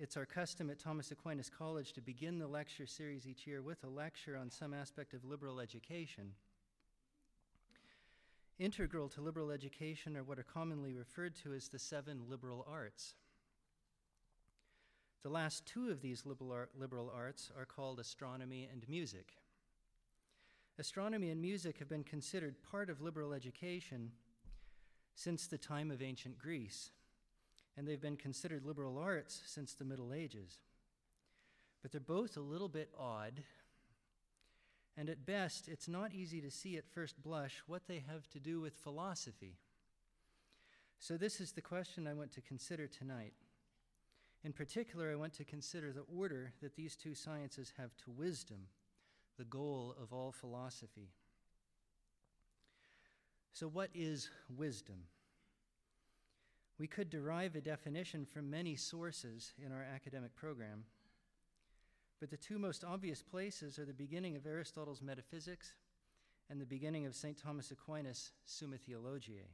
it's our custom at Thomas Aquinas College to begin the lecture series each year with a lecture on some aspect of liberal education. Integral to liberal education are what are commonly referred to as the seven liberal arts. The last two of these liberal liberal arts are called astronomy and music. Astronomy and music have been considered part of liberal education since the time of ancient Greece and they've been considered liberal arts since the Middle Ages. But they're both a little bit odd, and at best, it's not easy to see at first blush what they have to do with philosophy. So, this is the question I want to consider tonight. In particular, I want to consider the order that these two sciences have to wisdom, the goal of all philosophy. So, what is wisdom? We could derive a definition from many sources in our academic program, but the two most obvious places are the beginning of Aristotle's Metaphysics and the beginning of St. Thomas Aquinas' Summa Theologiae.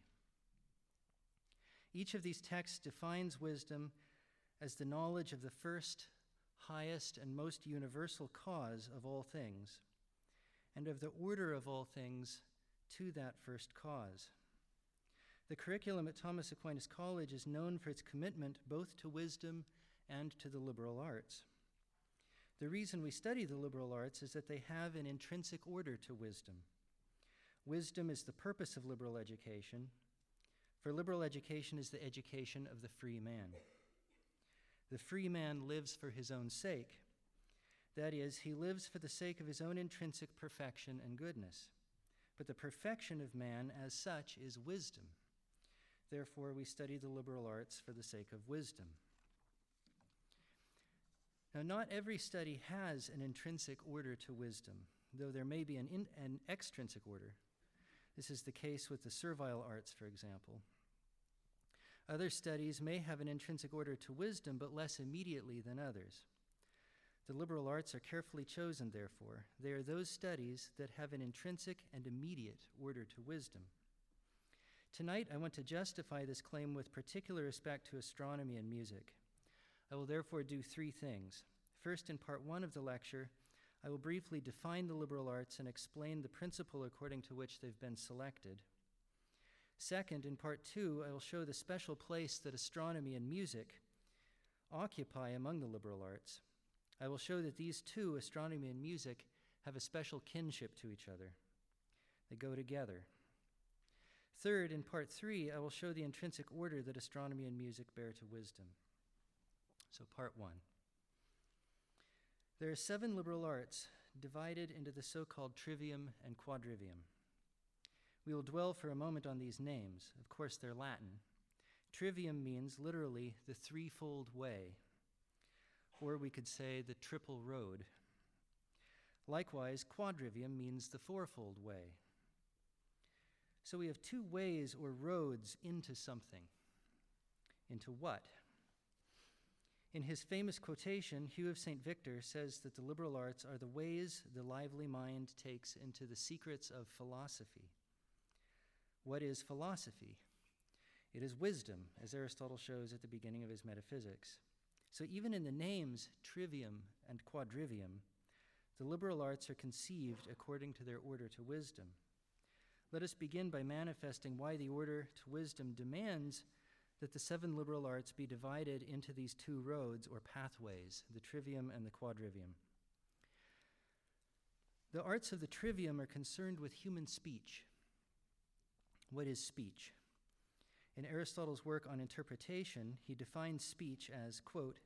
Each of these texts defines wisdom as the knowledge of the first, highest, and most universal cause of all things, and of the order of all things to that first cause. The curriculum at Thomas Aquinas College is known for its commitment both to wisdom and to the liberal arts. The reason we study the liberal arts is that they have an intrinsic order to wisdom. Wisdom is the purpose of liberal education, for liberal education is the education of the free man. The free man lives for his own sake. That is, he lives for the sake of his own intrinsic perfection and goodness. But the perfection of man, as such, is wisdom. Therefore, we study the liberal arts for the sake of wisdom. Now, not every study has an intrinsic order to wisdom, though there may be an, in, an extrinsic order. This is the case with the servile arts, for example. Other studies may have an intrinsic order to wisdom, but less immediately than others. The liberal arts are carefully chosen, therefore. They are those studies that have an intrinsic and immediate order to wisdom. Tonight, I want to justify this claim with particular respect to astronomy and music. I will therefore do three things. First, in part one of the lecture, I will briefly define the liberal arts and explain the principle according to which they've been selected. Second, in part two, I will show the special place that astronomy and music occupy among the liberal arts. I will show that these two, astronomy and music, have a special kinship to each other. They go together. Third, in part three, I will show the intrinsic order that astronomy and music bear to wisdom. So, part one. There are seven liberal arts divided into the so called trivium and quadrivium. We will dwell for a moment on these names. Of course, they're Latin. Trivium means literally the threefold way, or we could say the triple road. Likewise, quadrivium means the fourfold way, so we have two ways or roads into something. Into what? In his famous quotation, Hugh of St. Victor says that the liberal arts are the ways the lively mind takes into the secrets of philosophy. What is philosophy? It is wisdom, as Aristotle shows at the beginning of his Metaphysics. So even in the names trivium and quadrivium, the liberal arts are conceived according to their order to wisdom. Let us begin by manifesting why the order to wisdom demands that the seven liberal arts be divided into these two roads or pathways, the trivium and the quadrivium. The arts of the trivium are concerned with human speech. What is speech? In Aristotle's work on interpretation, he defines speech as, quote,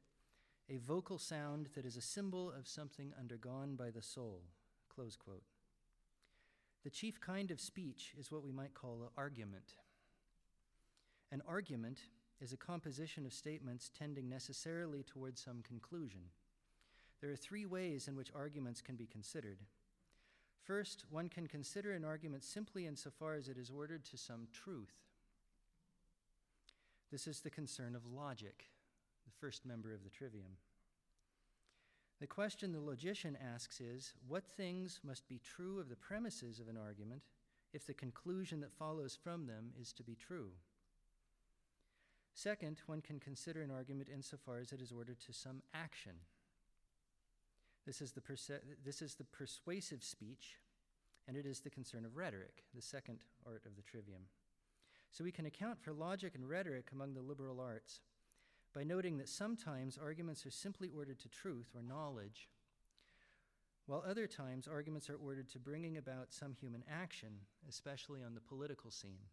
a vocal sound that is a symbol of something undergone by the soul, close quote. The chief kind of speech is what we might call an argument. An argument is a composition of statements tending necessarily towards some conclusion. There are three ways in which arguments can be considered. First, one can consider an argument simply insofar as it is ordered to some truth. This is the concern of logic, the first member of the trivium. The question the logician asks is what things must be true of the premises of an argument if the conclusion that follows from them is to be true? Second, one can consider an argument insofar as it is ordered to some action. This is the, perse- this is the persuasive speech, and it is the concern of rhetoric, the second art of the trivium. So we can account for logic and rhetoric among the liberal arts by noting that sometimes arguments are simply ordered to truth or knowledge, while other times arguments are ordered to bringing about some human action, especially on the political scene.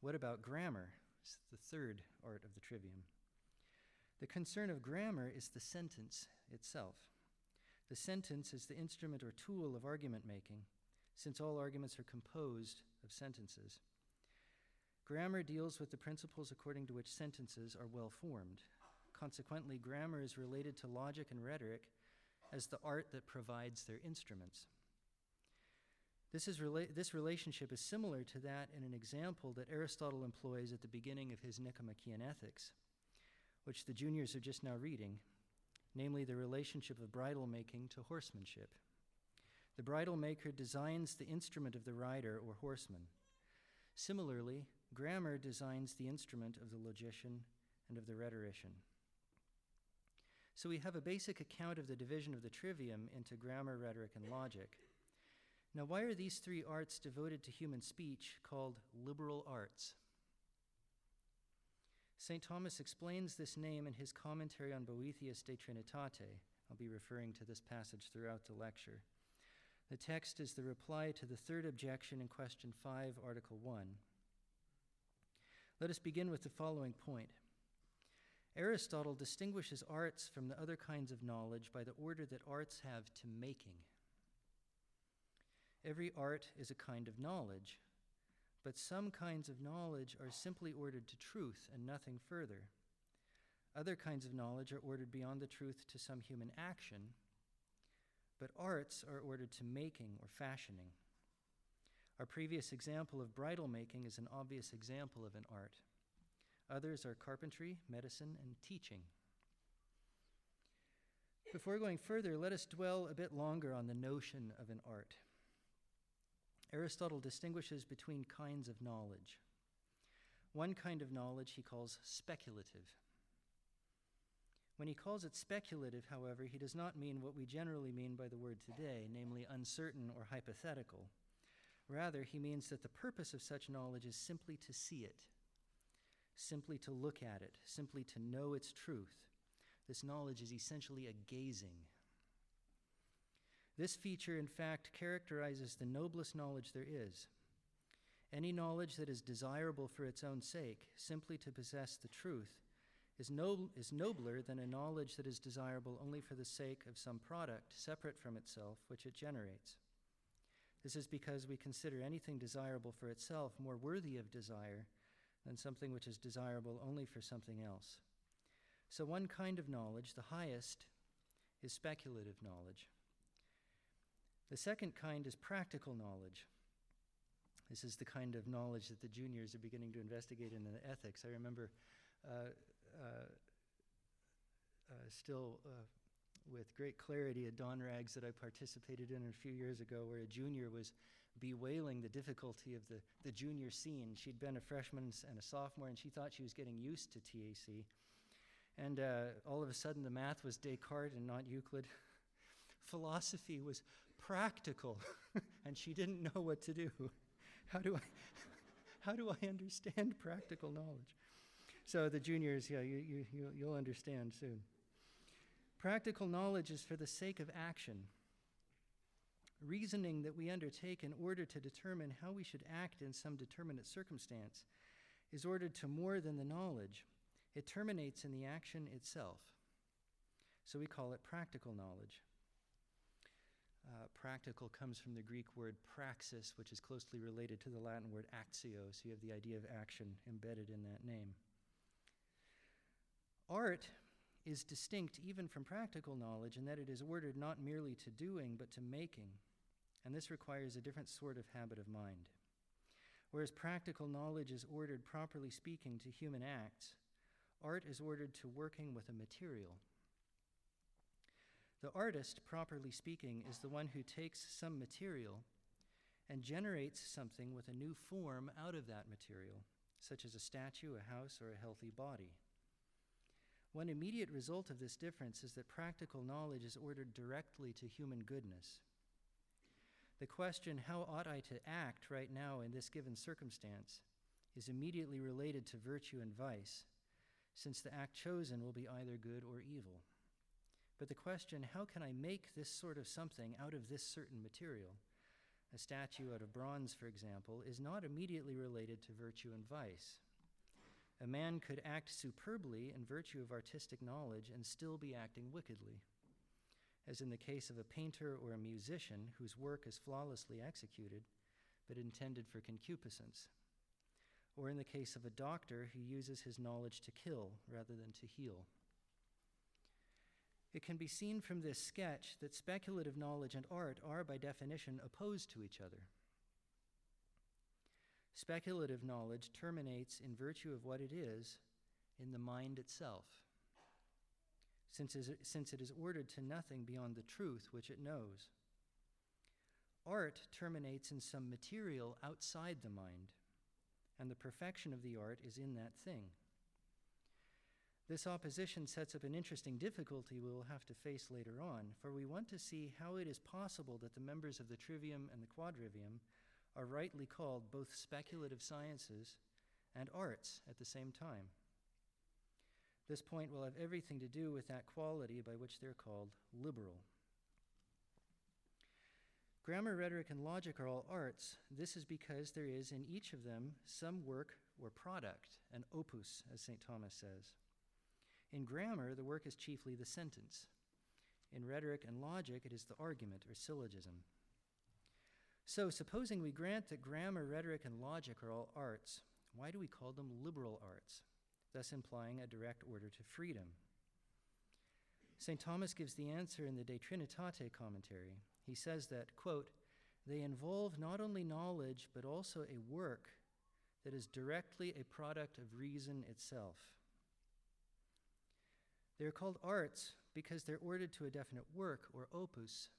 What about grammar? It's the third art of the trivium. The concern of grammar is the sentence itself. The sentence is the instrument or tool of argument making, since all arguments are composed of sentences. Grammar deals with the principles according to which sentences are well formed. Consequently, grammar is related to logic and rhetoric as the art that provides their instruments. This, is rela- this relationship is similar to that in an example that Aristotle employs at the beginning of his Nicomachean Ethics, which the juniors are just now reading, namely the relationship of bridle making to horsemanship. The bridle maker designs the instrument of the rider or horseman. Similarly, grammar designs the instrument of the logician and of the rhetorician. So we have a basic account of the division of the trivium into grammar, rhetoric, and logic. Now, why are these three arts devoted to human speech called liberal arts? St. Thomas explains this name in his commentary on Boethius de Trinitate. I'll be referring to this passage throughout the lecture. The text is the reply to the third objection in question 5, Article 1. Let us begin with the following point. Aristotle distinguishes arts from the other kinds of knowledge by the order that arts have to making. Every art is a kind of knowledge, but some kinds of knowledge are simply ordered to truth and nothing further. Other kinds of knowledge are ordered beyond the truth to some human action, but arts are ordered to making or fashioning. Our previous example of bridle making is an obvious example of an art. Others are carpentry, medicine, and teaching. Before going further, let us dwell a bit longer on the notion of an art. Aristotle distinguishes between kinds of knowledge. One kind of knowledge he calls speculative. When he calls it speculative, however, he does not mean what we generally mean by the word today, namely uncertain or hypothetical. Rather, he means that the purpose of such knowledge is simply to see it, simply to look at it, simply to know its truth. This knowledge is essentially a gazing. This feature, in fact, characterizes the noblest knowledge there is. Any knowledge that is desirable for its own sake, simply to possess the truth, is, nob- is nobler than a knowledge that is desirable only for the sake of some product separate from itself which it generates. This is because we consider anything desirable for itself more worthy of desire than something which is desirable only for something else. So, one kind of knowledge, the highest, is speculative knowledge. The second kind is practical knowledge. This is the kind of knowledge that the juniors are beginning to investigate in the ethics. I remember uh, uh, uh, still uh, with great clarity a Don Rags that I participated in a few years ago, where a junior was bewailing the difficulty of the, the junior scene. She'd been a freshman and a sophomore, and she thought she was getting used to TAC. And uh, all of a sudden, the math was Descartes and not Euclid. Philosophy was practical, and she didn't know what to do. How do I, how do I understand practical knowledge? So the juniors, yeah, you, you, you'll understand soon. Practical knowledge is for the sake of action. Reasoning that we undertake in order to determine how we should act in some determinate circumstance is ordered to more than the knowledge. It terminates in the action itself. So we call it practical knowledge. Uh, practical comes from the Greek word praxis, which is closely related to the Latin word actio, so you have the idea of action embedded in that name. Art is distinct even from practical knowledge in that it is ordered not merely to doing, but to making, and this requires a different sort of habit of mind. Whereas practical knowledge is ordered, properly speaking, to human acts, art is ordered to working with a material. The artist, properly speaking, is the one who takes some material and generates something with a new form out of that material, such as a statue, a house, or a healthy body. One immediate result of this difference is that practical knowledge is ordered directly to human goodness. The question, how ought I to act right now in this given circumstance, is immediately related to virtue and vice, since the act chosen will be either good or evil. But the question, how can I make this sort of something out of this certain material, a statue out of bronze, for example, is not immediately related to virtue and vice. A man could act superbly in virtue of artistic knowledge and still be acting wickedly, as in the case of a painter or a musician whose work is flawlessly executed but intended for concupiscence, or in the case of a doctor who uses his knowledge to kill rather than to heal. It can be seen from this sketch that speculative knowledge and art are, by definition, opposed to each other. Speculative knowledge terminates in virtue of what it is in the mind itself, since, it is ordered to nothing beyond the truth which it knows. Art terminates in some material outside the mind, and the perfection of the art is in that thing. This opposition sets up an interesting difficulty we will have to face later on, for we want to see how it is possible that the members of the trivium and the quadrivium are rightly called both speculative sciences and arts at the same time. This point will have everything to do with that quality by which they're called liberal. Grammar, rhetoric, and logic are all arts. This is because there is in each of them some work or product, an opus, as St. Thomas says. In grammar, the work is chiefly the sentence. In rhetoric and logic, it is the argument or syllogism. So, supposing we grant that grammar, rhetoric, and logic are all arts, why do we call them liberal arts, thus implying a direct order to freedom? St. Thomas gives the answer in the De Trinitate commentary. He says that, quote, they involve not only knowledge, but also a work that is directly a product of reason itself. They are called arts because they're ordered to a definite work or opus.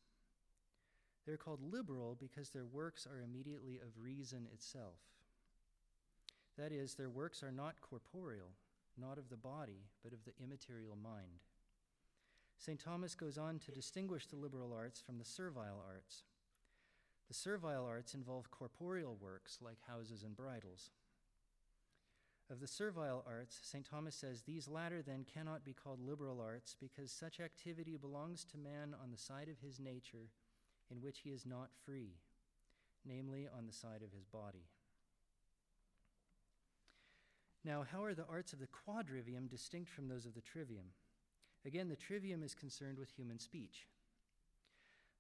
They're called liberal because their works are immediately of reason itself. That is, their works are not corporeal, not of the body, but of the immaterial mind. St. Thomas goes on to distinguish the liberal arts from the servile arts. The servile arts involve corporeal works like houses and bridles. Of the servile arts, St. Thomas says these latter then cannot be called liberal arts because such activity belongs to man on the side of his nature in which he is not free, namely on the side of his body. Now, how are the arts of the quadrivium distinct from those of the trivium? Again, the trivium is concerned with human speech.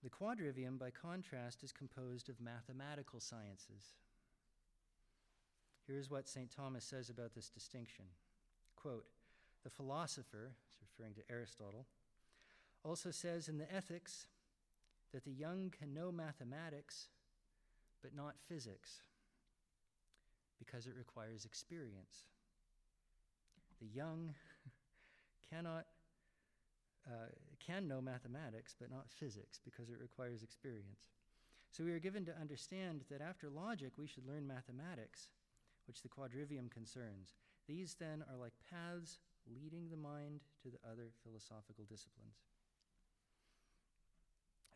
The quadrivium, by contrast, is composed of mathematical sciences, Here's what St. Thomas says about this distinction Quote, The philosopher, referring to Aristotle, also says in the Ethics that the young can know mathematics but not physics because it requires experience. The young cannot uh, can know mathematics but not physics because it requires experience. So we are given to understand that after logic we should learn mathematics which the quadrivium concerns. These then are like paths leading the mind to the other philosophical disciplines.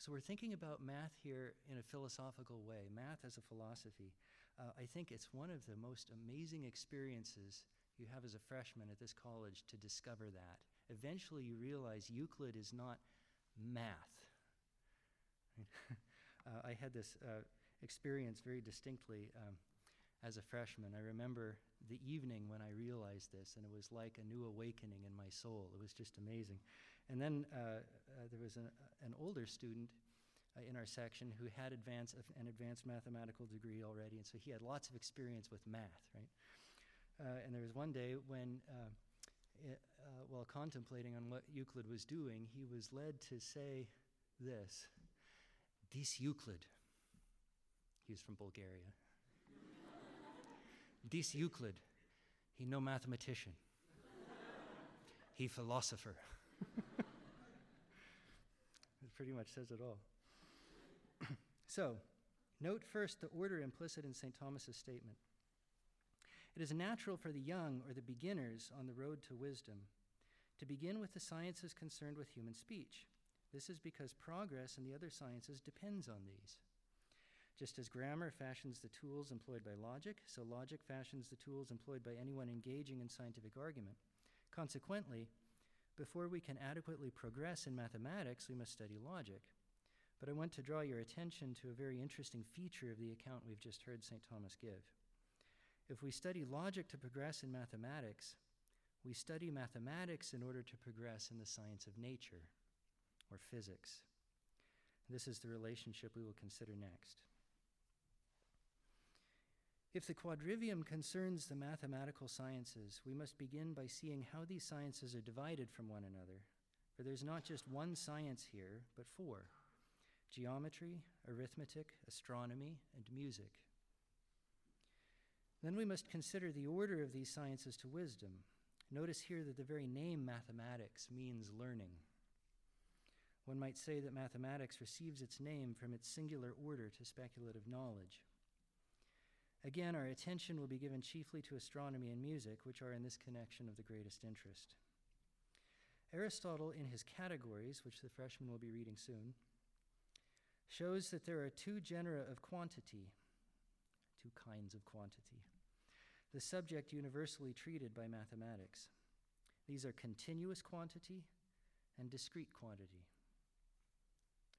So we're thinking about math here in a philosophical way, math as a philosophy. Uh, I think it's one of the most amazing experiences you have as a freshman at this college to discover that. Eventually, you realize Euclid is not math. uh, I had this uh, experience very distinctly. Um, as a freshman. I remember the evening when I realized this, and it was like a new awakening in my soul. It was just amazing. And then uh, uh, there was an, an older student uh, in our section who had advanced, an advanced mathematical degree already, and so he had lots of experience with math, right? Uh, and there was one day when, uh, it, uh, while contemplating on what Euclid was doing, he was led to say this This Euclid. He was from Bulgaria. This Euclid, he no mathematician. he philosopher. it pretty much says it all. so, note first the order implicit in St. Thomas's statement. It is natural for the young or the beginners on the road to wisdom to begin with the sciences concerned with human speech. This is because progress in the other sciences depends on these. Just as grammar fashions the tools employed by logic, so logic fashions the tools employed by anyone engaging in scientific argument. Consequently, before we can adequately progress in mathematics, we must study logic. But I want to draw your attention to a very interesting feature of the account we've just heard St. Thomas give. If we study logic to progress in mathematics, we study mathematics in order to progress in the science of nature or physics. This is the relationship we will consider next. If the quadrivium concerns the mathematical sciences, we must begin by seeing how these sciences are divided from one another. For there's not just one science here, but four geometry, arithmetic, astronomy, and music. Then we must consider the order of these sciences to wisdom. Notice here that the very name mathematics means learning. One might say that mathematics receives its name from its singular order to speculative knowledge. Again, our attention will be given chiefly to astronomy and music, which are in this connection of the greatest interest. Aristotle, in his categories, which the freshman will be reading soon, shows that there are two genera of quantity, two kinds of quantity, the subject universally treated by mathematics. These are continuous quantity and discrete quantity,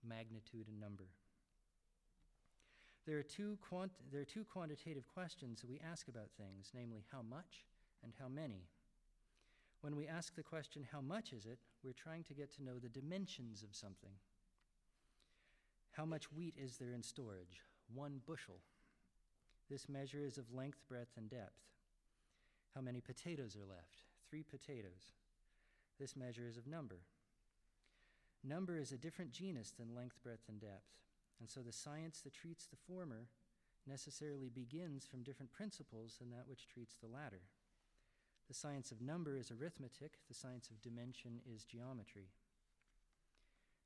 magnitude and number. There are, two quant- there are two quantitative questions that we ask about things, namely, how much and how many. When we ask the question, how much is it, we're trying to get to know the dimensions of something. How much wheat is there in storage? One bushel. This measure is of length, breadth, and depth. How many potatoes are left? Three potatoes. This measure is of number. Number is a different genus than length, breadth, and depth. And so the science that treats the former necessarily begins from different principles than that which treats the latter. The science of number is arithmetic, the science of dimension is geometry.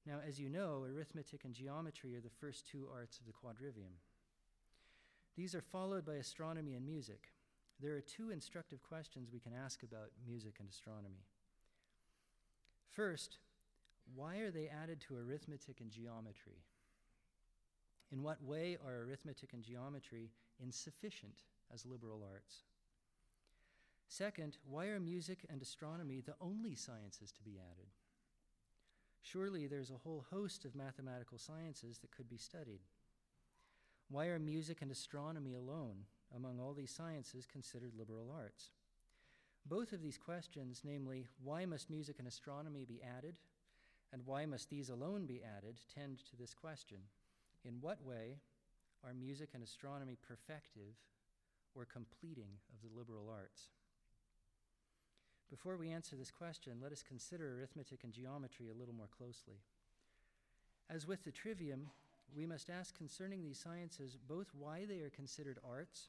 Now, as you know, arithmetic and geometry are the first two arts of the quadrivium. These are followed by astronomy and music. There are two instructive questions we can ask about music and astronomy. First, why are they added to arithmetic and geometry? In what way are arithmetic and geometry insufficient as liberal arts? Second, why are music and astronomy the only sciences to be added? Surely there's a whole host of mathematical sciences that could be studied. Why are music and astronomy alone among all these sciences considered liberal arts? Both of these questions, namely, why must music and astronomy be added, and why must these alone be added, tend to this question in what way are music and astronomy perfective or completing of the liberal arts? Before we answer this question, let us consider arithmetic and geometry a little more closely. As with the trivium, we must ask concerning these sciences both why they are considered arts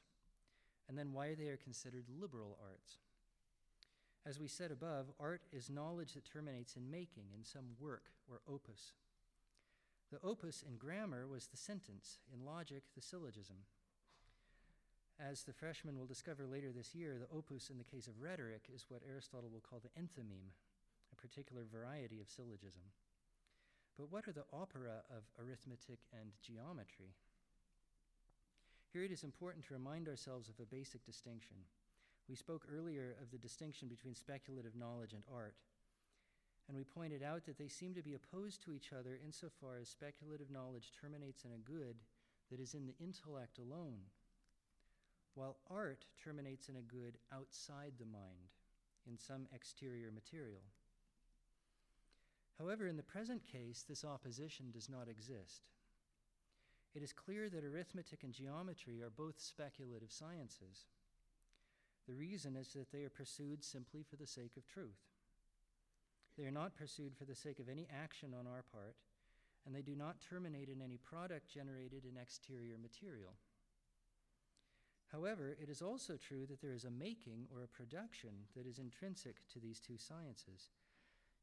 and then why they are considered liberal arts. As we said above, art is knowledge that terminates in making, in some work or opus. The opus in grammar was the sentence, in logic, the syllogism. As the freshman will discover later this year, the opus in the case of rhetoric is what Aristotle will call the enthymeme, a particular variety of syllogism. But what are the opera of arithmetic and geometry? Here it is important to remind ourselves of a basic distinction. We spoke earlier of the distinction between speculative knowledge and art and we pointed out that they seem to be opposed to each other insofar as speculative knowledge terminates in a good that is in the intellect alone, while art terminates in a good outside the mind, in some exterior material. However, in the present case, this opposition does not exist. It is clear that arithmetic and geometry are both speculative sciences. The reason is that they are pursued simply for the sake of truth. They are not pursued for the sake of any action on our part, and they do not terminate in any product generated in exterior material. However, it is also true that there is a making or a production that is intrinsic to these two sciences.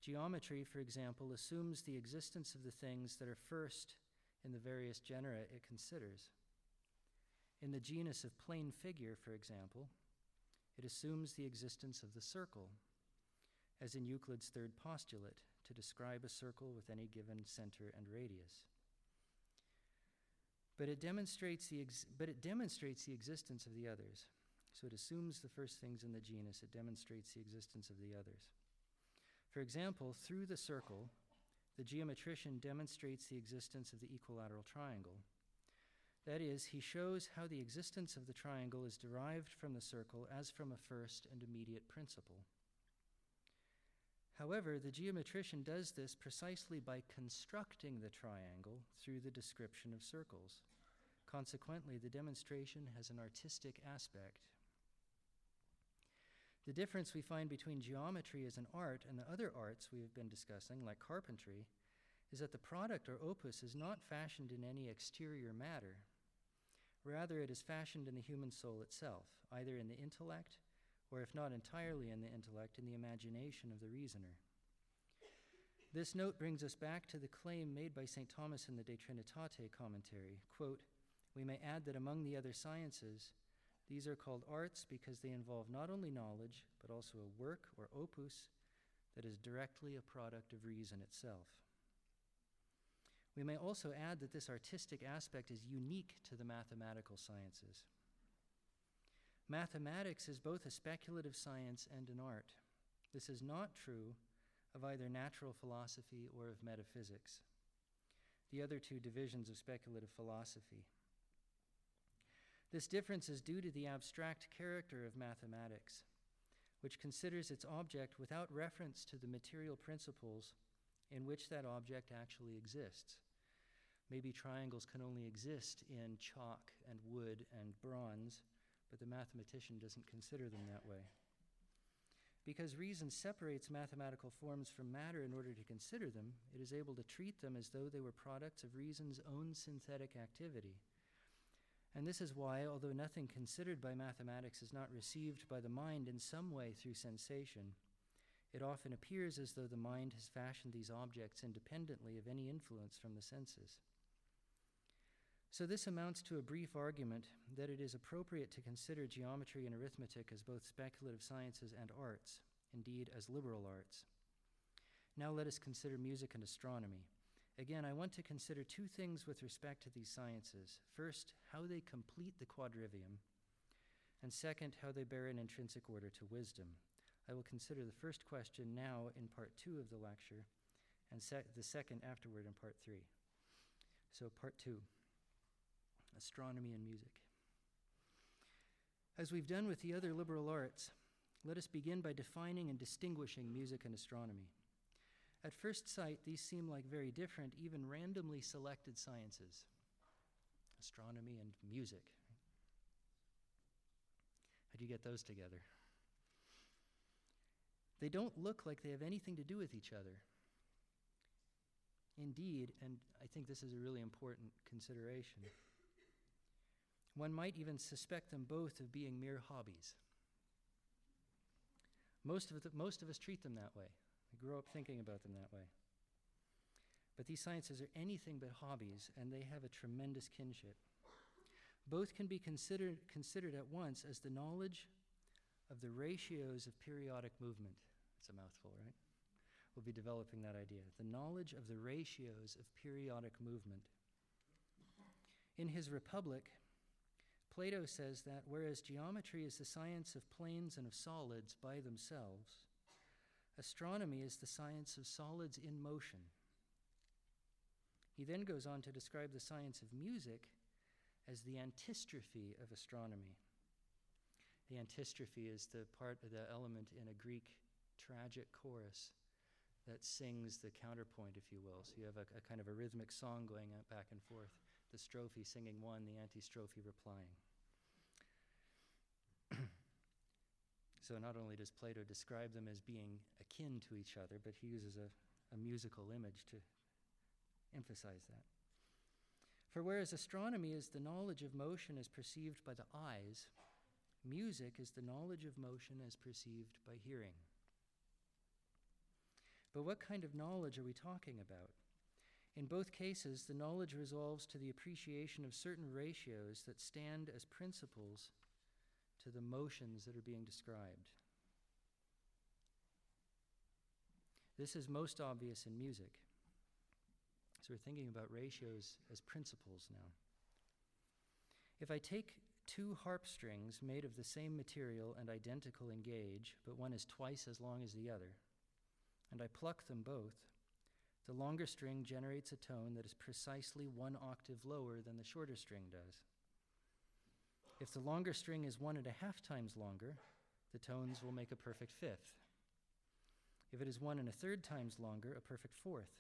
Geometry, for example, assumes the existence of the things that are first in the various genera it considers. In the genus of plane figure, for example, It assumes the existence of the circle, as in Euclid's third postulate, to describe a circle with any given center and radius. But it demonstrates the, ex- but it demonstrates the existence of the others. So it assumes the first things in the genus, it demonstrates the existence of the others. For example, through the circle, the geometrician demonstrates the existence of the equilateral triangle. That is, he shows how the existence of the triangle is derived from the circle as from a first and immediate principle. However, the geometrician does this precisely by constructing the triangle through the description of circles. Consequently, the demonstration has an artistic aspect. The difference we find between geometry as an art and the other arts we have been discussing, like carpentry, is that the product or opus is not fashioned in any exterior matter. Rather, it is fashioned in the human soul itself, either in the intellect or if not entirely in the intellect, in the imagination of the reasoner. This note brings us back to the claim made by St. Thomas in the De Trinitate commentary. Quote, we may add that among the other sciences, these are called arts because they involve not only knowledge, but also a work or opus that is directly a product of reason itself. We may also add that this artistic aspect is unique to the mathematical sciences. Mathematics is both a speculative science and an art. This is not true of either natural philosophy or of metaphysics, the other two divisions of speculative philosophy. This difference is due to the abstract character of mathematics, which considers its object without reference to the material principles in which that object actually exists. Maybe triangles can only exist in chalk and wood and bronze but the mathematician doesn't consider them that way. Because reason separates mathematical forms from matter in order to consider them, it is able to treat them as though they were products of reason's own synthetic activity. And this is why, although nothing considered by mathematics is not received by the mind in some way through sensation, it often appears as though the mind has fashioned these objects independently of any influence from the senses. So, this amounts to a brief argument that it is appropriate to consider geometry and arithmetic as both speculative sciences and arts, indeed, as liberal arts. Now, let us consider music and astronomy. Again, I want to consider two things with respect to these sciences. First, how they complete the quadrivium, and second, how they bear an intrinsic order to wisdom. I will consider the first question now in part two of the lecture, and the second afterward in part three. So, part two astronomy, and music. As we've done with the other liberal arts, let us begin by defining and distinguishing music and astronomy. At first sight, these seem like very different, even randomly selected sciences astronomy and music. How do you get those together? They don't look like they have anything to do with each other. Indeed, and I think this is a really important consideration, one might even suspect them both of being mere hobbies. Most of, the, most of us treat them that way. We grow up thinking about them that way. But these sciences are anything but hobbies, and they have a tremendous kinship. Both can be considered, considered at once as the knowledge of the ratios of periodic movement. It's a mouthful, right? We'll be developing that idea. The knowledge of the ratios of periodic movement. In his Republic, Plato says that whereas geometry is the science of planes and of solids by themselves, astronomy is the science of solids in motion. He then goes on to describe the science of music as the antistrophe of astronomy. The antistrophe is the part of the element in a Greek tragic chorus that sings the counterpoint, if you will. So you have a, a kind of a rhythmic song going back and forth the strophe singing one, the antistrophe replying. So not only does Plato describe them as being akin to each other, but he uses a, a musical image to emphasize that. For whereas astronomy is the knowledge of motion as perceived by the eyes, music is the knowledge of motion as perceived by hearing. But what kind of knowledge are we talking about? In both cases, the knowledge resolves to the appreciation of certain ratios that stand as principles to the motions that are being described. This is most obvious in music. So we're thinking about ratios as principles now. If I take two harp strings made of the same material and identical in gauge, but one is twice as long as the other, and I pluck them both, the longer string generates a tone that is precisely one octave lower than the shorter string does. If the longer string is one and a half times longer, the tones will make a perfect fifth. If it is one and a third times longer, a perfect fourth.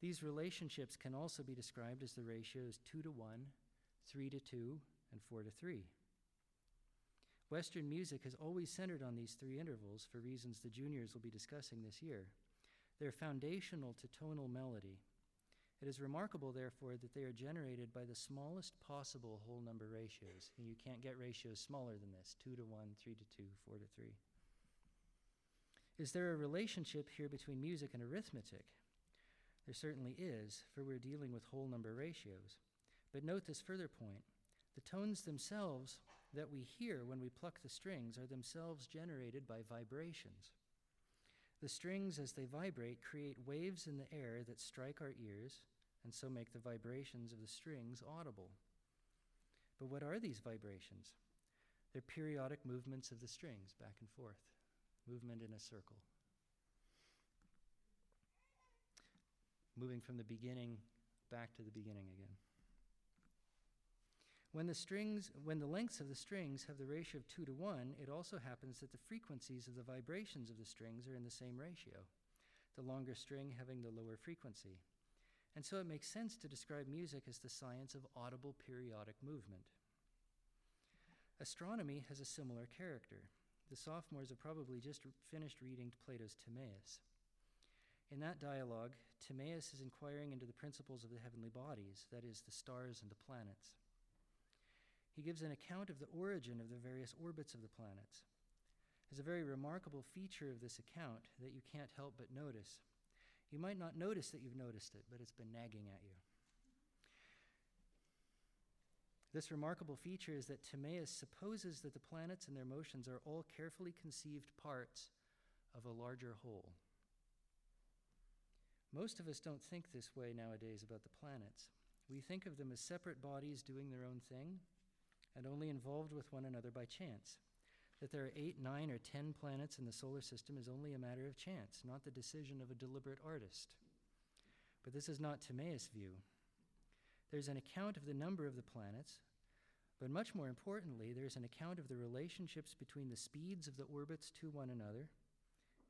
These relationships can also be described as the ratios 2 to 1, 3 to 2, and 4 to 3. Western music has always centered on these three intervals for reasons the juniors will be discussing this year. They're foundational to tonal melody. It is remarkable, therefore, that they are generated by the smallest possible whole number ratios. And you can't get ratios smaller than this 2 to 1, 3 to 2, 4 to 3. Is there a relationship here between music and arithmetic? There certainly is, for we're dealing with whole number ratios. But note this further point the tones themselves that we hear when we pluck the strings are themselves generated by vibrations. The strings, as they vibrate, create waves in the air that strike our ears and so make the vibrations of the strings audible. But what are these vibrations? They're periodic movements of the strings back and forth, movement in a circle. Moving from the beginning back to the beginning again. When the strings, when the lengths of the strings have the ratio of 2 to 1, it also happens that the frequencies of the vibrations of the strings are in the same ratio, the longer string having the lower frequency. And so it makes sense to describe music as the science of audible periodic movement. Astronomy has a similar character. The sophomores have probably just finished reading Plato's Timaeus. In that dialogue, Timaeus is inquiring into the principles of the heavenly bodies, that is, the stars and the planets. He gives an account of the origin of the various orbits of the planets. There's a very remarkable feature of this account that you can't help but notice. You might not notice that you've noticed it, but it's been nagging at you. This remarkable feature is that Timaeus supposes that the planets and their motions are all carefully conceived parts of a larger whole. Most of us don't think this way nowadays about the planets. We think of them as separate bodies doing their own thing, and only involved with one another by chance. That there are eight, nine, or ten planets in the solar system is only a matter of chance, not the decision of a deliberate artist. But this is not Timaeus' view. There's an account of the number of the planets, but much more importantly, there's an account of the relationships between the speeds of the orbits to one another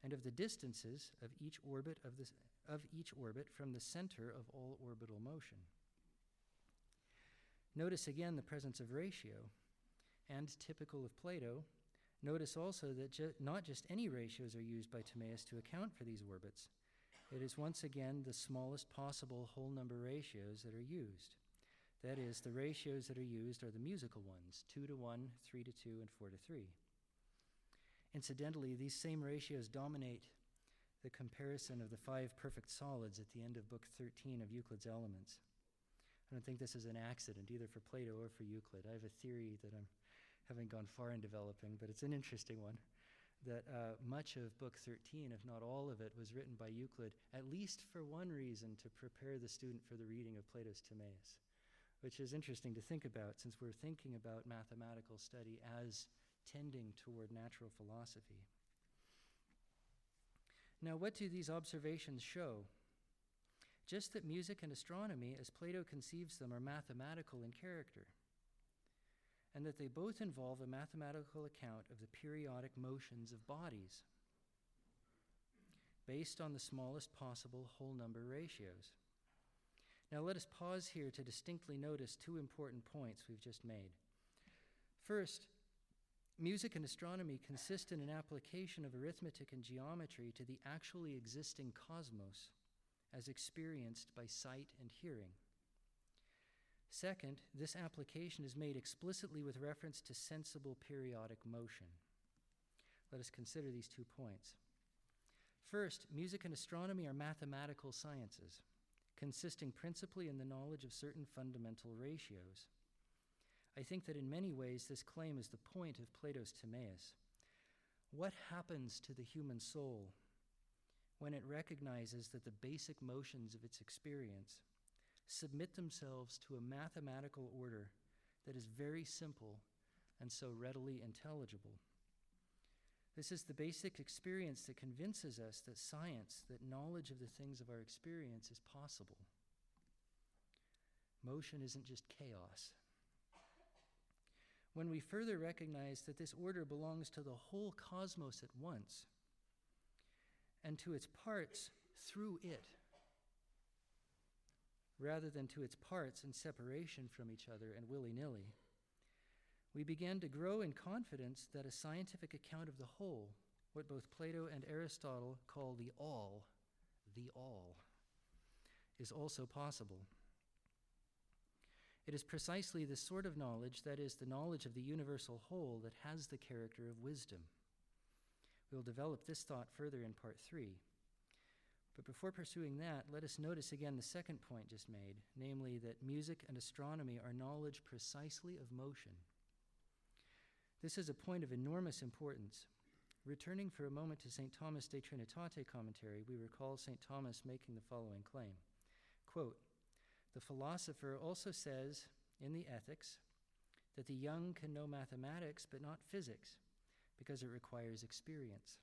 and of the distances of each orbit of, this, of each orbit from the center of all orbital motion. Notice again the presence of ratio, and typical of Plato, notice also that ju- not just any ratios are used by Timaeus to account for these orbits. It is once again the smallest possible whole number ratios that are used. That is, the ratios that are used are the musical ones 2 to 1, 3 to 2, and 4 to 3. Incidentally, these same ratios dominate the comparison of the five perfect solids at the end of Book 13 of Euclid's Elements. I don't think this is an accident either for Plato or for Euclid. I have a theory that I haven't gone far in developing, but it's an interesting one. That uh, much of Book 13, if not all of it, was written by Euclid, at least for one reason to prepare the student for the reading of Plato's Timaeus, which is interesting to think about since we're thinking about mathematical study as tending toward natural philosophy. Now, what do these observations show? Just that music and astronomy, as Plato conceives them, are mathematical in character, and that they both involve a mathematical account of the periodic motions of bodies based on the smallest possible whole number ratios. Now, let us pause here to distinctly notice two important points we've just made. First, music and astronomy consist in an application of arithmetic and geometry to the actually existing cosmos as experienced by sight and hearing. Second, this application is made explicitly with reference to sensible periodic motion. Let us consider these two points. First, music and astronomy are mathematical sciences, consisting principally in the knowledge of certain fundamental ratios. I think that in many ways this claim is the point of Plato's Timaeus. What happens to the human soul when it recognizes that the basic motions of its experience submit themselves to a mathematical order that is very simple and so readily intelligible? This is the basic experience that convinces us that science, that knowledge of the things of our experience is possible. Motion isn't just chaos. When we further recognize that this order belongs to the whole cosmos at once and to its parts through it, rather than to its parts in separation from each other and willy nilly, we began to grow in confidence that a scientific account of the whole, what both Plato and Aristotle call the all, the all, is also possible. It is precisely this sort of knowledge, that is, the knowledge of the universal whole, that has the character of wisdom. We'll develop this thought further in part three. But before pursuing that, let us notice again the second point just made, namely that music and astronomy are knowledge precisely of motion. This is a point of enormous importance. Returning for a moment to St. Thomas de Trinitate commentary, we recall St. Thomas making the following claim Quote, The philosopher also says in the Ethics that the young can know mathematics but not physics because it requires experience.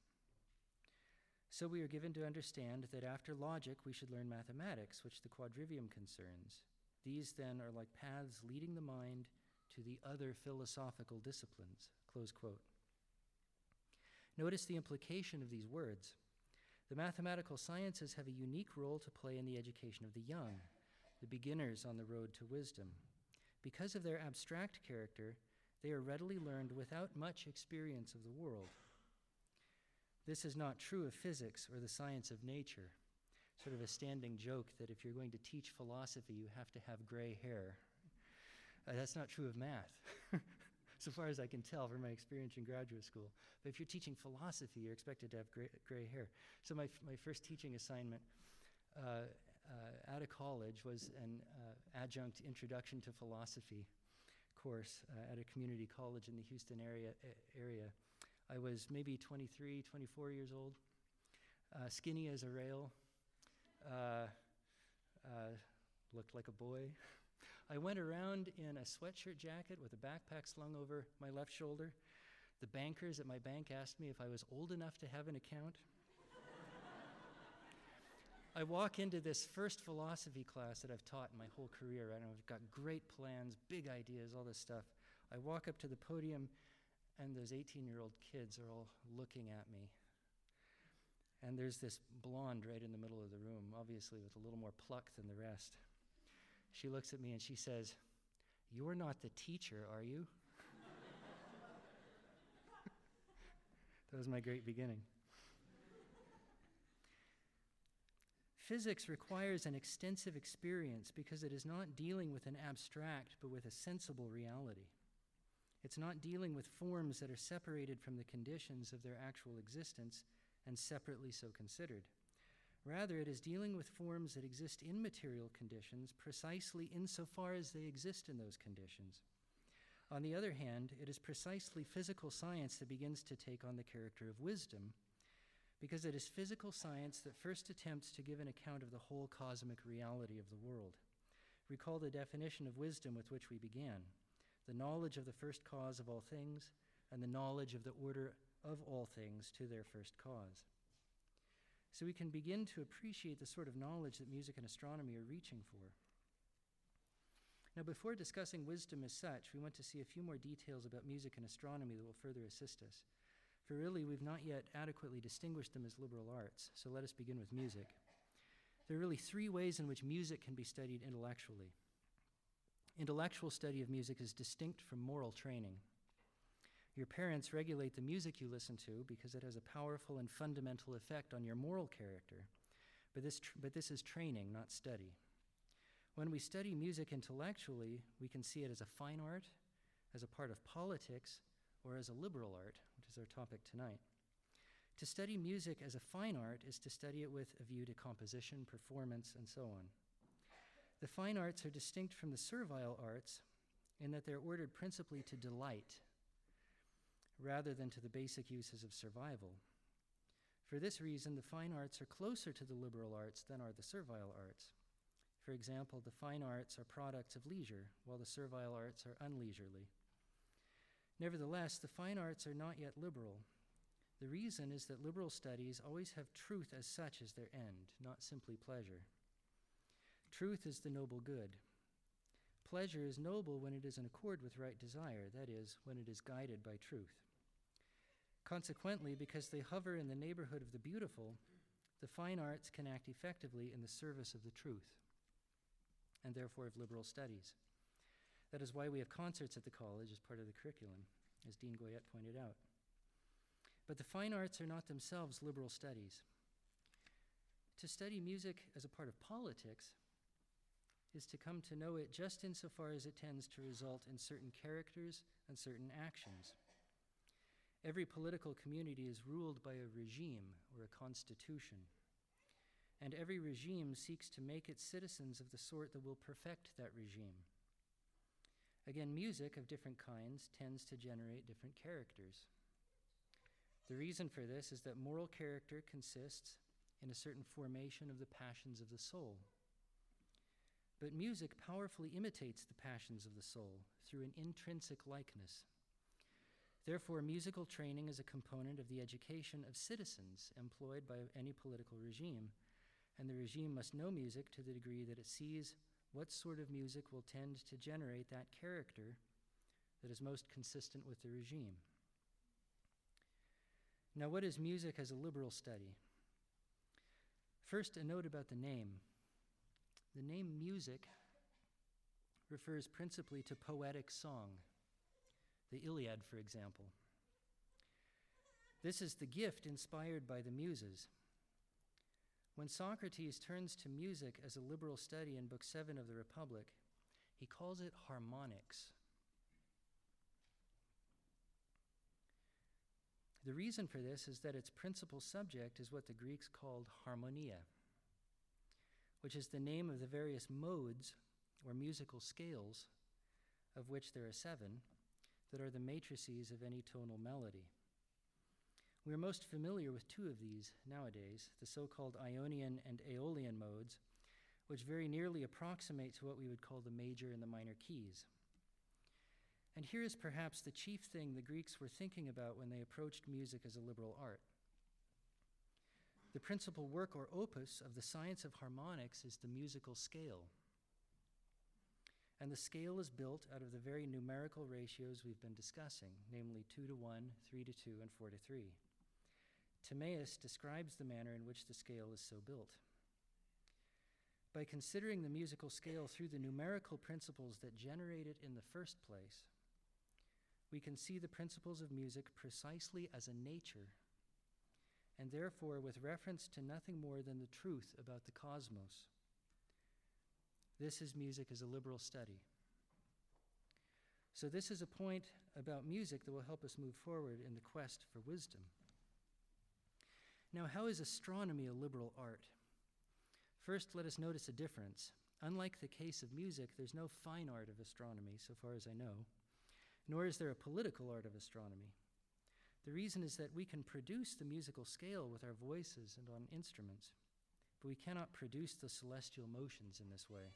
So we are given to understand that after logic we should learn mathematics, which the quadrivium concerns. These then are like paths leading the mind to the other philosophical disciplines. Notice the implication of these words. The mathematical sciences have a unique role to play in the education of the young, the beginners on the road to wisdom. Because of their abstract character, they are readily learned without much experience of the world. This is not true of physics or the science of nature. Sort of a standing joke that if you're going to teach philosophy, you have to have gray hair. Uh, that's not true of math, so far as I can tell from my experience in graduate school. But if you're teaching philosophy, you're expected to have gray, gray hair. So, my, f- my first teaching assignment uh, uh, college was an uh, adjunct introduction to philosophy course uh, at a community college in the Houston area. area. I was maybe 23, 24 years old, uh, skinny as a rail, looked like a boy. I went around in a sweatshirt jacket with a backpack slung over my left shoulder. The bankers at my bank asked me if I was old enough to have an account. I walk into this first philosophy class that I've taught in my whole career. Know I've got great plans, big ideas, all this stuff. I walk up to the podium, and those 18 year old kids are all looking at me. And there's this blonde right in the middle of the room, obviously with a little more pluck than the rest she looks at me and she says, You're not the teacher, are you? that was my great beginning. Physics requires an extensive experience because it is not dealing with an abstract but with a sensible reality. It's not dealing with forms that are separated from the conditions of their actual existence and separately so considered. Rather, it is dealing with forms that exist in material conditions precisely insofar as they exist in those conditions. On the other hand, it is precisely physical science that begins to take on the character of wisdom, because it is physical science that first attempts to give an account of the whole cosmic reality of the world. Recall the definition of wisdom with which we began the knowledge of the first cause of all things, and the knowledge of the order of all things to their first cause so we can begin to appreciate the sort of knowledge that music and astronomy are reaching for. Now, before discussing wisdom as such, we want to see a few more details about music and astronomy that will further assist us. For really, we've not yet adequately distinguished them as liberal arts, so let us begin with music. There are really three ways in which music can be studied intellectually. Intellectual study of music is distinct from moral training. Your parents regulate the music you listen to because it has a powerful and fundamental effect on your moral character. But this, tr- but this is training, not study. When we study music intellectually, we can see it as a fine art, as a part of politics, or as a liberal art, is our topic tonight. To study music as a fine art is to study it with a view to composition, performance, and so on. The fine arts are distinct from the servile arts in that they're ordered principally to delight rather than to the basic uses of survival. For this reason, the fine arts are closer to the liberal arts than are the servile arts. For example, the fine arts are products of leisure, while the servile arts are unleisurely. Nevertheless, the fine arts are not yet liberal. The reason is that liberal studies always have truth as such as their end, not simply pleasure. Truth is the noble good. Pleasure is noble when it is in accord with right desire, that is, when it is guided by truth. Consequently, because they hover in the neighborhood of the beautiful, the fine arts can act effectively in the service of the truth, and therefore of liberal studies. That is why we have concerts at the college as part of the curriculum, as Dean Goyette pointed out. But the fine arts are not themselves liberal studies. To study music as a part of politics is to come to know it just insofar as it tends to result in certain characters and certain actions. Every political community is ruled by a regime or a constitution. And every regime seeks to make its citizens of the sort that will perfect that regime. Again, music of different kinds tends to generate different characters. The reason for this is that moral character consists in a certain formation of the passions of the soul. But music powerfully imitates the passions of the soul through an intrinsic likeness. Therefore, musical training is a component of the education of citizens employed by any political regime, and the regime must know music to the degree that it sees what sort of music will tend to generate that character that is most consistent with the regime. Now, what is music as a liberal study? First, a note about the name. The name music refers principally to poetic song the Iliad, for example. This is the gift inspired by the Muses. When Socrates turns to music as a liberal study in Book 7 of the Republic, he calls it harmonics. The reason for this is that its principal subject is what the Greeks called harmonia, which is the name of the various modes or musical scales, of which there are seven, that are the matrices of any tonal melody. We are most familiar with two of these nowadays, the so called Ionian and Aeolian modes, which very nearly approximate to what we would call the major and the minor keys. And here is perhaps the chief thing the Greeks were thinking about when they approached music as a liberal art. The principal work or opus of the science of harmonics is the musical scale. And the scale is built out of the very numerical ratios we've been discussing, namely 2 to 1, 3 to 2, and 4 to 3. Timaeus describes the manner in which the scale is so built. By considering the musical scale through the numerical principles that generate it in the first place, we can see the principles of music precisely as a nature, and therefore with reference to nothing more than the truth about the cosmos. This is music as a liberal study. So, this is a point about music that will help us move forward in the quest for wisdom. Now, how is astronomy a liberal art? First, let us notice a difference. Unlike the case of music, there's no fine art of astronomy, so far as I know, nor is there a political art of astronomy. The reason is that we can produce the musical scale with our voices and on instruments, but we cannot produce the celestial motions in this way.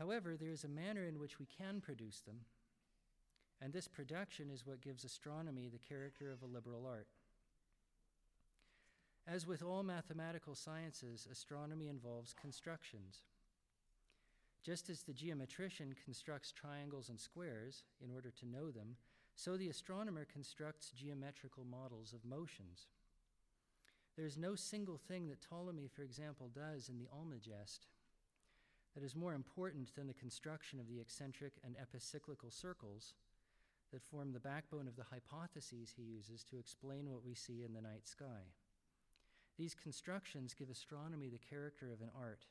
However, there is a manner in which we can produce them, and this production is what gives astronomy the character of a liberal art. As with all mathematical sciences, astronomy involves constructions. Just as the geometrician constructs triangles and squares in order to know them, so the astronomer constructs geometrical models of motions. There is no single thing that Ptolemy, for example, does in the Almagest that is more important than the construction of the eccentric and epicyclical circles that form the backbone of the hypotheses he uses to explain what we see in the night sky. These constructions give astronomy the character of an art,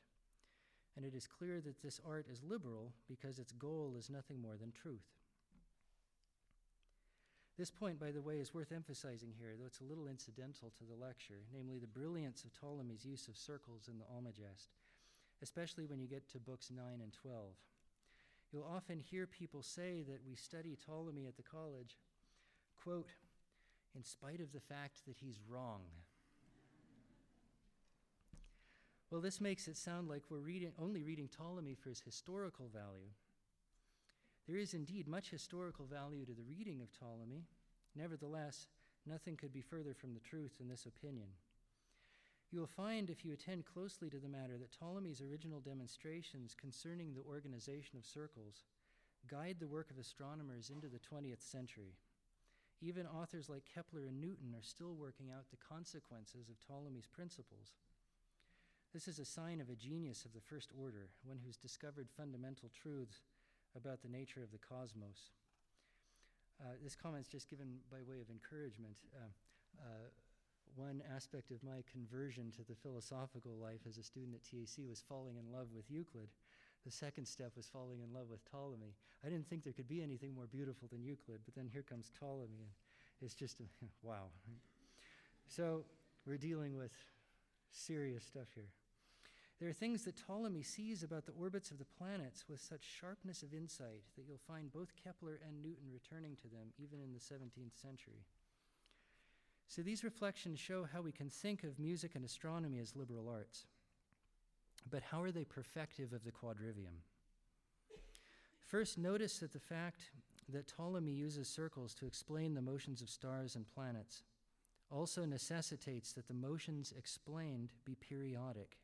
and it is clear that this art is liberal because its goal is nothing more than truth. This point, by the way, is worth emphasizing here, though it's a little incidental to the lecture, namely the brilliance of Ptolemy's use of circles in the Almagest especially when you get to books 9 and 12. You'll often hear people say that we study Ptolemy at the college, quote, in spite of the fact that he's wrong. Well, this makes it sound like we're reading, only reading Ptolemy for his historical value. There is indeed much historical value to the reading of Ptolemy. Nevertheless, nothing could be further from the truth in this opinion. You will find, if you attend closely to the matter, that Ptolemy's original demonstrations concerning the organization of circles guide the work of astronomers into the 20th century. Even authors like Kepler and Newton are still working out the consequences of Ptolemy's principles. This is a sign of a genius of the first order, one who's discovered fundamental truths about the nature of the cosmos. Uh, this comment's just given by way of encouragement. Uh, uh, one aspect of my conversion to the philosophical life as a student at TAC was falling in love with Euclid. The second step was falling in love with Ptolemy. I didn't think there could be anything more beautiful than Euclid, but then here comes Ptolemy, and it's just a, wow. So we're dealing with serious stuff here. There are things that Ptolemy sees about the orbits of the planets with such sharpness of insight that you'll find both Kepler and Newton returning to them even in the 17th century. So these reflections show how we can think of music and astronomy as liberal arts. But how are they perfective of the quadrivium? First, notice that the fact that Ptolemy uses circles to explain the motions of stars and planets also necessitates that the motions explained be periodic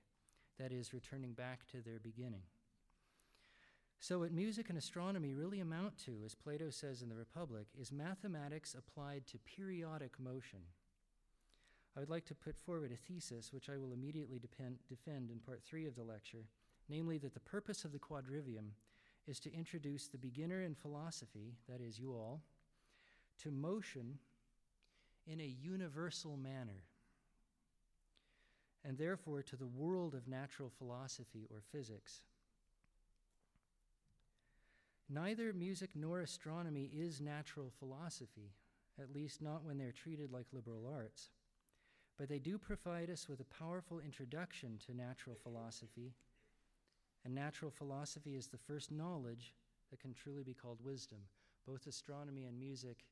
that is, returning back to their beginning. So, what music and astronomy really amount to, as Plato says in the Republic, is mathematics applied to periodic motion. I would like to put forward a thesis, which I will immediately depend, defend in part three of the lecture, namely that the purpose of the quadrivium is to introduce the beginner in philosophy, that is, you all, to motion in a universal manner and therefore to the world of natural philosophy or physics. Neither music nor astronomy is natural philosophy, at least not when they're treated like liberal arts. But they do provide us with a powerful introduction to natural philosophy, and natural philosophy is the first knowledge that can truly be called wisdom. Both astronomy and music